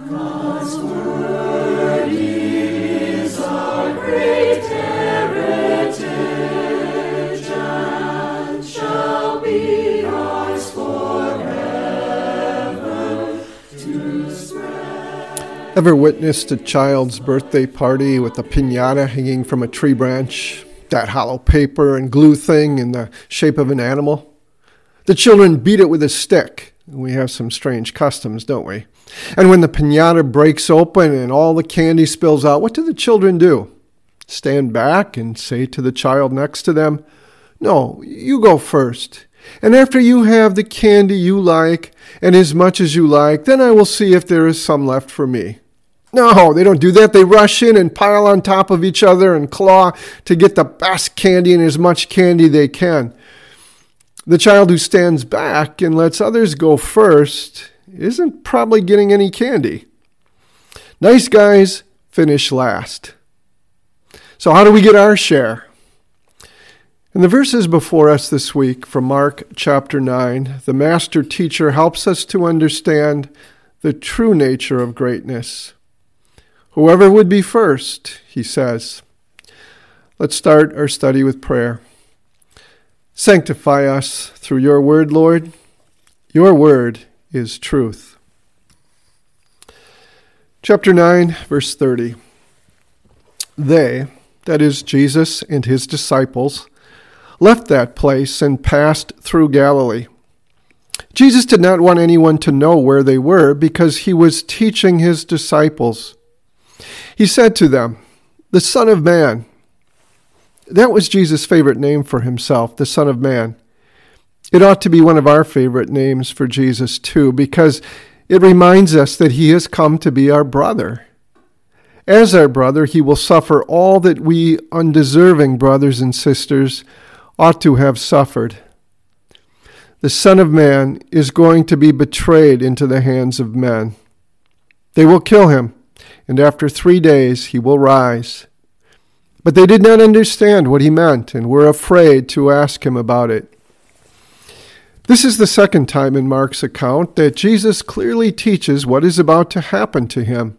Ever witnessed a child's birthday party with a pinata hanging from a tree branch? That hollow paper and glue thing in the shape of an animal? The children beat it with a stick. We have some strange customs, don't we? And when the pinata breaks open and all the candy spills out, what do the children do? Stand back and say to the child next to them, No, you go first. And after you have the candy you like, and as much as you like, then I will see if there is some left for me. No, they don't do that. They rush in and pile on top of each other and claw to get the best candy and as much candy they can. The child who stands back and lets others go first isn't probably getting any candy. Nice guys finish last. So, how do we get our share? In the verses before us this week from Mark chapter 9, the master teacher helps us to understand the true nature of greatness. Whoever would be first, he says. Let's start our study with prayer. Sanctify us through your word, Lord. Your word is truth. Chapter 9, verse 30. They, that is, Jesus and his disciples, left that place and passed through Galilee. Jesus did not want anyone to know where they were because he was teaching his disciples. He said to them, The Son of Man. That was Jesus' favorite name for himself, the Son of Man. It ought to be one of our favorite names for Jesus, too, because it reminds us that he has come to be our brother. As our brother, he will suffer all that we undeserving brothers and sisters ought to have suffered. The Son of Man is going to be betrayed into the hands of men. They will kill him and after three days he will rise. But they did not understand what he meant and were afraid to ask him about it. This is the second time in Mark's account that Jesus clearly teaches what is about to happen to him.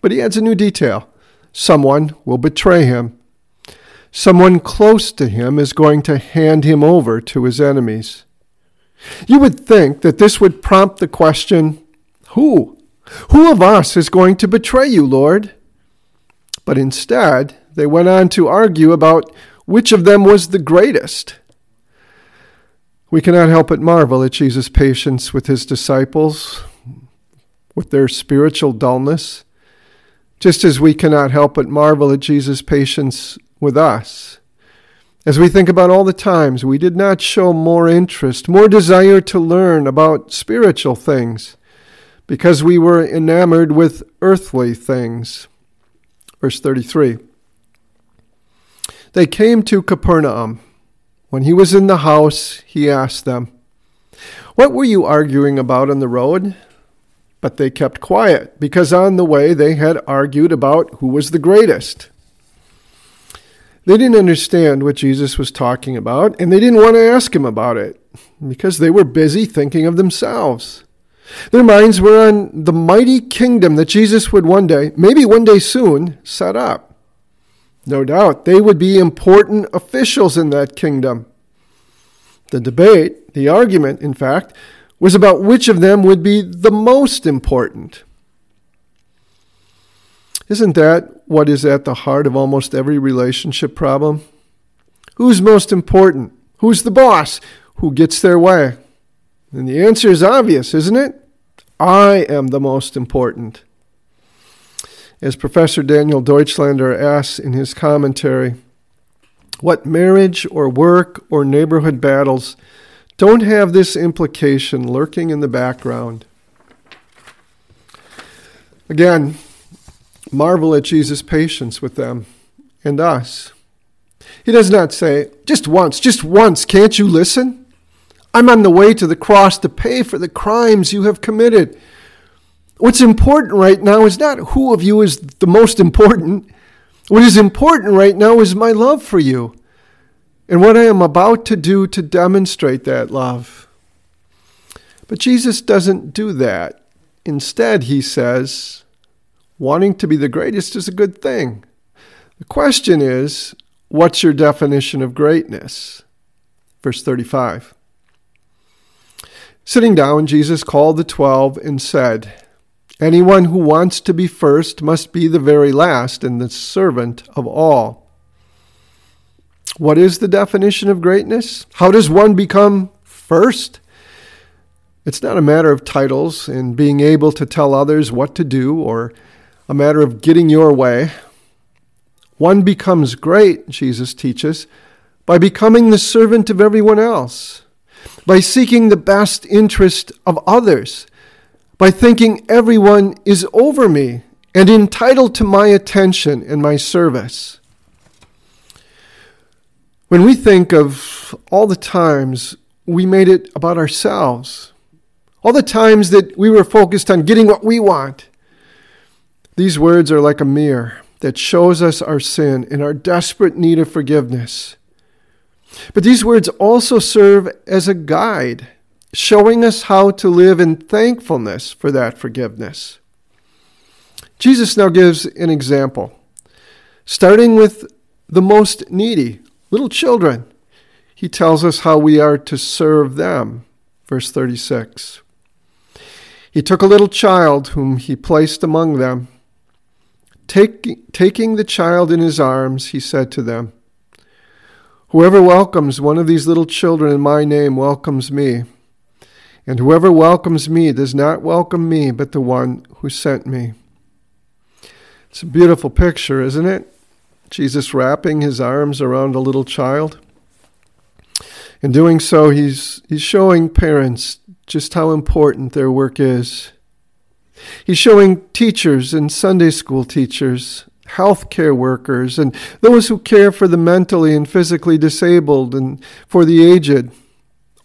But he adds a new detail someone will betray him. Someone close to him is going to hand him over to his enemies. You would think that this would prompt the question who? Who of us is going to betray you, Lord? But instead, they went on to argue about which of them was the greatest. We cannot help but marvel at Jesus' patience with his disciples, with their spiritual dullness, just as we cannot help but marvel at Jesus' patience with us. As we think about all the times we did not show more interest, more desire to learn about spiritual things, because we were enamored with earthly things. Verse 33. They came to Capernaum. When he was in the house, he asked them, What were you arguing about on the road? But they kept quiet, because on the way they had argued about who was the greatest. They didn't understand what Jesus was talking about, and they didn't want to ask him about it, because they were busy thinking of themselves. Their minds were on the mighty kingdom that Jesus would one day, maybe one day soon, set up. No doubt they would be important officials in that kingdom. The debate, the argument, in fact, was about which of them would be the most important. Isn't that what is at the heart of almost every relationship problem? Who's most important? Who's the boss? Who gets their way? And the answer is obvious, isn't it? I am the most important. As Professor Daniel Deutschlander asks in his commentary, what marriage or work or neighborhood battles don't have this implication lurking in the background? Again, marvel at Jesus' patience with them and us. He does not say, just once, just once, can't you listen? I'm on the way to the cross to pay for the crimes you have committed. What's important right now is not who of you is the most important. What is important right now is my love for you and what I am about to do to demonstrate that love. But Jesus doesn't do that. Instead, he says, wanting to be the greatest is a good thing. The question is, what's your definition of greatness? Verse 35. Sitting down, Jesus called the twelve and said, Anyone who wants to be first must be the very last and the servant of all. What is the definition of greatness? How does one become first? It's not a matter of titles and being able to tell others what to do or a matter of getting your way. One becomes great, Jesus teaches, by becoming the servant of everyone else, by seeking the best interest of others, by thinking everyone is over me and entitled to my attention and my service. When we think of all the times we made it about ourselves, all the times that we were focused on getting what we want, these words are like a mirror that shows us our sin and our desperate need of forgiveness. But these words also serve as a guide showing us how to live in thankfulness for that forgiveness. Jesus now gives an example, starting with the most needy, little children. He tells us how we are to serve them. Verse 36. He took a little child whom he placed among them. Take, taking the child in his arms, he said to them, Whoever welcomes one of these little children in my name welcomes me. And whoever welcomes me does not welcome me, but the one who sent me. It's a beautiful picture, isn't it? Jesus wrapping his arms around a little child. In doing so, he's, he's showing parents just how important their work is. He's showing teachers and Sunday school teachers, healthcare workers, and those who care for the mentally and physically disabled and for the aged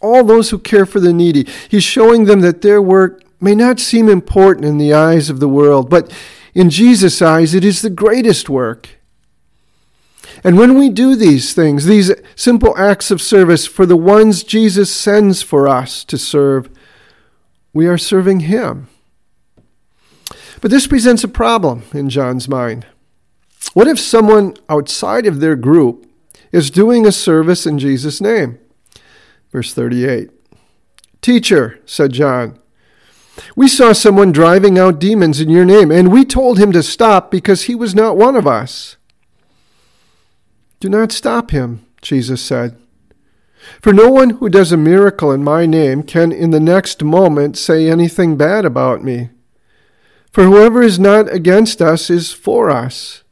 all those who care for the needy. He's showing them that their work may not seem important in the eyes of the world, but in Jesus' eyes, it is the greatest work. And when we do these things, these simple acts of service for the ones Jesus sends for us to serve, we are serving Him. But this presents a problem in John's mind. What if someone outside of their group is doing a service in Jesus' name? Verse 38 Teacher, said John, we saw someone driving out demons in your name, and we told him to stop because he was not one of us. Do not stop him, Jesus said. For no one who does a miracle in my name can in the next moment say anything bad about me. For whoever is not against us is for us.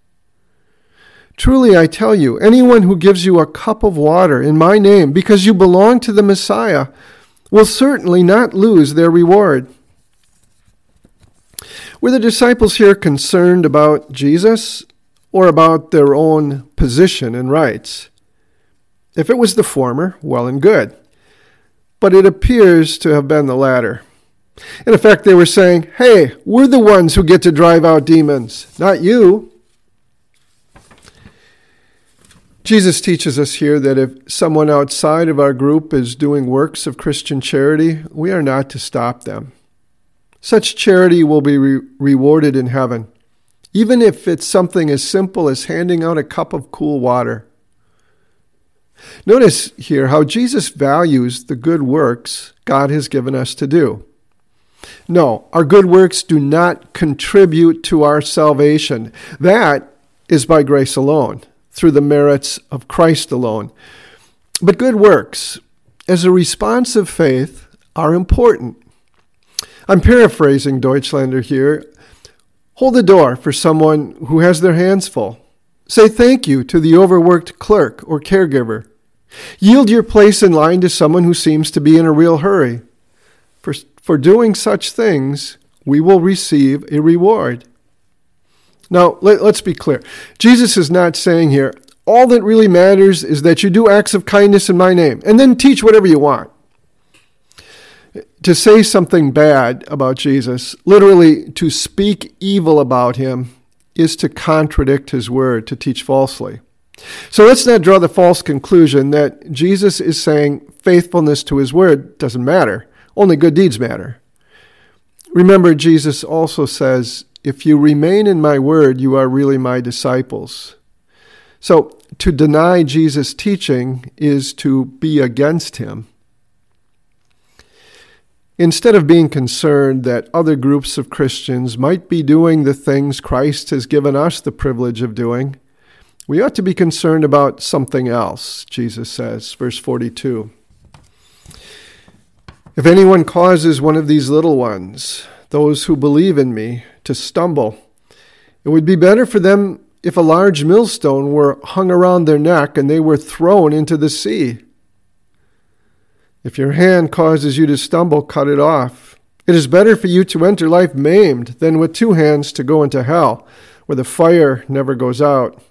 Truly, I tell you, anyone who gives you a cup of water in my name because you belong to the Messiah will certainly not lose their reward. Were the disciples here concerned about Jesus or about their own position and rights? If it was the former, well and good. But it appears to have been the latter. In effect, they were saying, Hey, we're the ones who get to drive out demons, not you. Jesus teaches us here that if someone outside of our group is doing works of Christian charity, we are not to stop them. Such charity will be re- rewarded in heaven, even if it's something as simple as handing out a cup of cool water. Notice here how Jesus values the good works God has given us to do. No, our good works do not contribute to our salvation. That is by grace alone through the merits of Christ alone. But good works, as a response of faith, are important. I'm paraphrasing Deutschlander here. Hold the door for someone who has their hands full. Say thank you to the overworked clerk or caregiver. Yield your place in line to someone who seems to be in a real hurry. For, for doing such things, we will receive a reward. Now, let, us be clear. Jesus is not saying here, all that really matters is that you do acts of kindness in my name, and then teach whatever you want. To say something bad about Jesus, literally to speak evil about him, is to contradict his word, to teach falsely. So let's not draw the false conclusion that Jesus is saying faithfulness to his word doesn't matter, only good deeds matter. Remember, Jesus also says, If you remain in my word, you are really my disciples. So, to deny Jesus' teaching is to be against him. Instead of being concerned that other groups of Christians might be doing the things Christ has given us the privilege of doing, we ought to be concerned about something else, Jesus says, verse 42. If anyone causes one of these little ones, those who believe in me, to stumble, it would be better for them if a large millstone were hung around their neck and they were thrown into the sea. If your hand causes you to stumble, cut it off. It is better for you to enter life maimed than with two hands to go into hell, where the fire never goes out.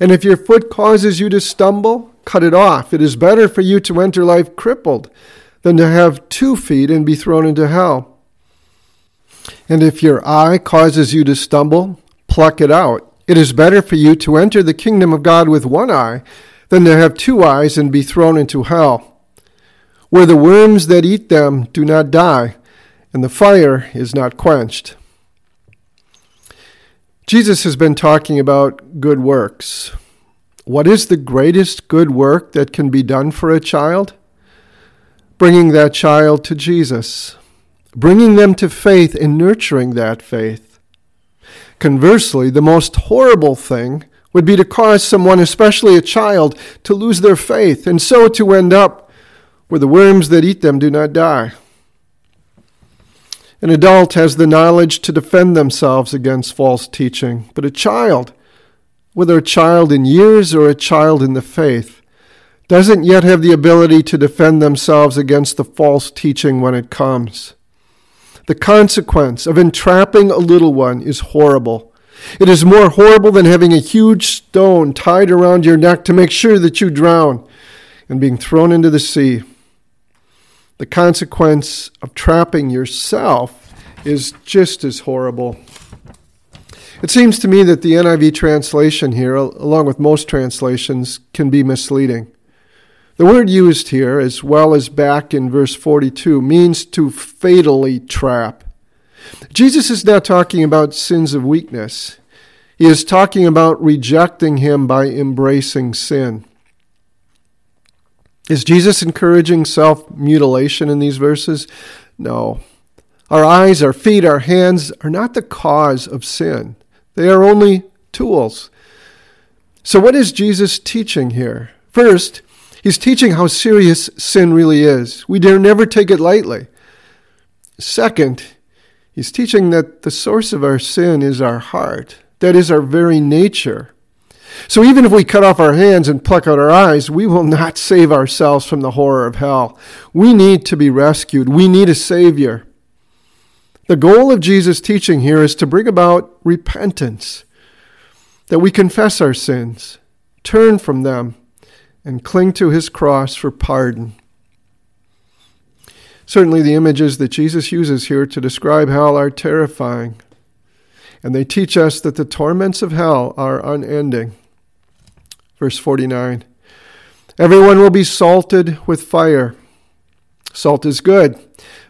And if your foot causes you to stumble, cut it off. It is better for you to enter life crippled than to have two feet and be thrown into hell. And if your eye causes you to stumble, pluck it out. It is better for you to enter the kingdom of God with one eye than to have two eyes and be thrown into hell where the worms that eat them do not die, and the fire is not quenched. Jesus has been talking about good works. What is the greatest good work that can be done for a child? Bringing that child to Jesus, bringing them to faith and nurturing that faith. Conversely, the most horrible thing would be to cause someone, especially a child, to lose their faith and so to end up where the worms that eat them do not die. An adult has the knowledge to defend themselves against false teaching, but a child, whether a child in years or a child in the faith, doesn't yet have the ability to defend themselves against the false teaching when it comes. The consequence of entrapping a little one is horrible. It is more horrible than having a huge stone tied around your neck to make sure that you drown and being thrown into the sea the consequence of trapping yourself is just as horrible. It seems to me that the NIV translation here, along with most translations, can be misleading. The word used here, as well as back in verse 42, means to fatally trap. Jesus is not talking about sins of weakness. He is talking about rejecting him by embracing sin. Is Jesus encouraging self mutilation in these verses? No. Our eyes, our feet, our hands are not the cause of sin, they are only tools. So, what is Jesus teaching here? First, he's teaching how serious sin really is. We dare never take it lightly. Second, he's teaching that the source of our sin is our heart, that is, our very nature. So even if we cut off our hands and pluck out our eyes, we will not save ourselves from the horror of hell. We need to be rescued. We need a Savior. The goal of Jesus' teaching here is to bring about repentance, that we confess our sins, turn from them, and cling to his cross for pardon. Certainly, the images that Jesus uses here to describe hell are terrifying, and they teach us that the torments of hell are unending. Verse 49 Everyone will be salted with fire. Salt is good,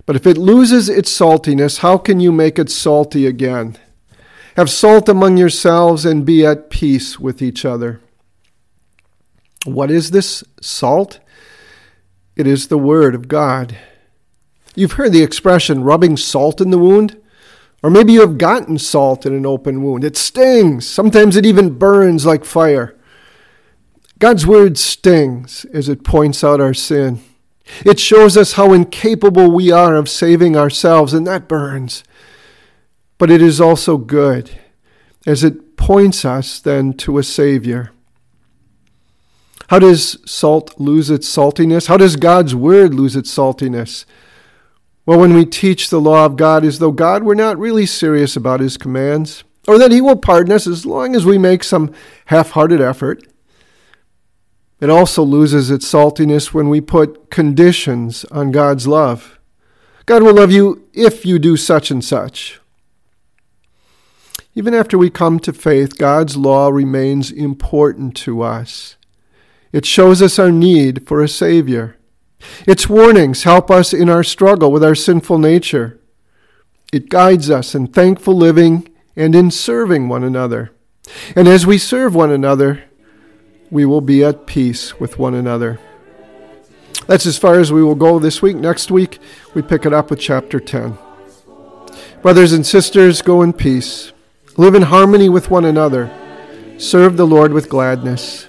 but if it loses its saltiness, how can you make it salty again? Have salt among yourselves and be at peace with each other. What is this salt? It is the Word of God. You've heard the expression rubbing salt in the wound. Or maybe you have gotten salt in an open wound. It stings. Sometimes it even burns like fire. God's word stings as it points out our sin. It shows us how incapable we are of saving ourselves, and that burns. But it is also good as it points us then to a Savior. How does salt lose its saltiness? How does God's word lose its saltiness? Well, when we teach the law of God as though God were not really serious about his commands, or that he will pardon us as long as we make some half hearted effort. It also loses its saltiness when we put conditions on God's love. God will love you if you do such and such. Even after we come to faith, God's law remains important to us. It shows us our need for a Savior. Its warnings help us in our struggle with our sinful nature. It guides us in thankful living and in serving one another. And as we serve one another, we will be at peace with one another. That's as far as we will go this week. Next week, we pick it up with chapter 10. Brothers and sisters, go in peace. Live in harmony with one another. Serve the Lord with gladness.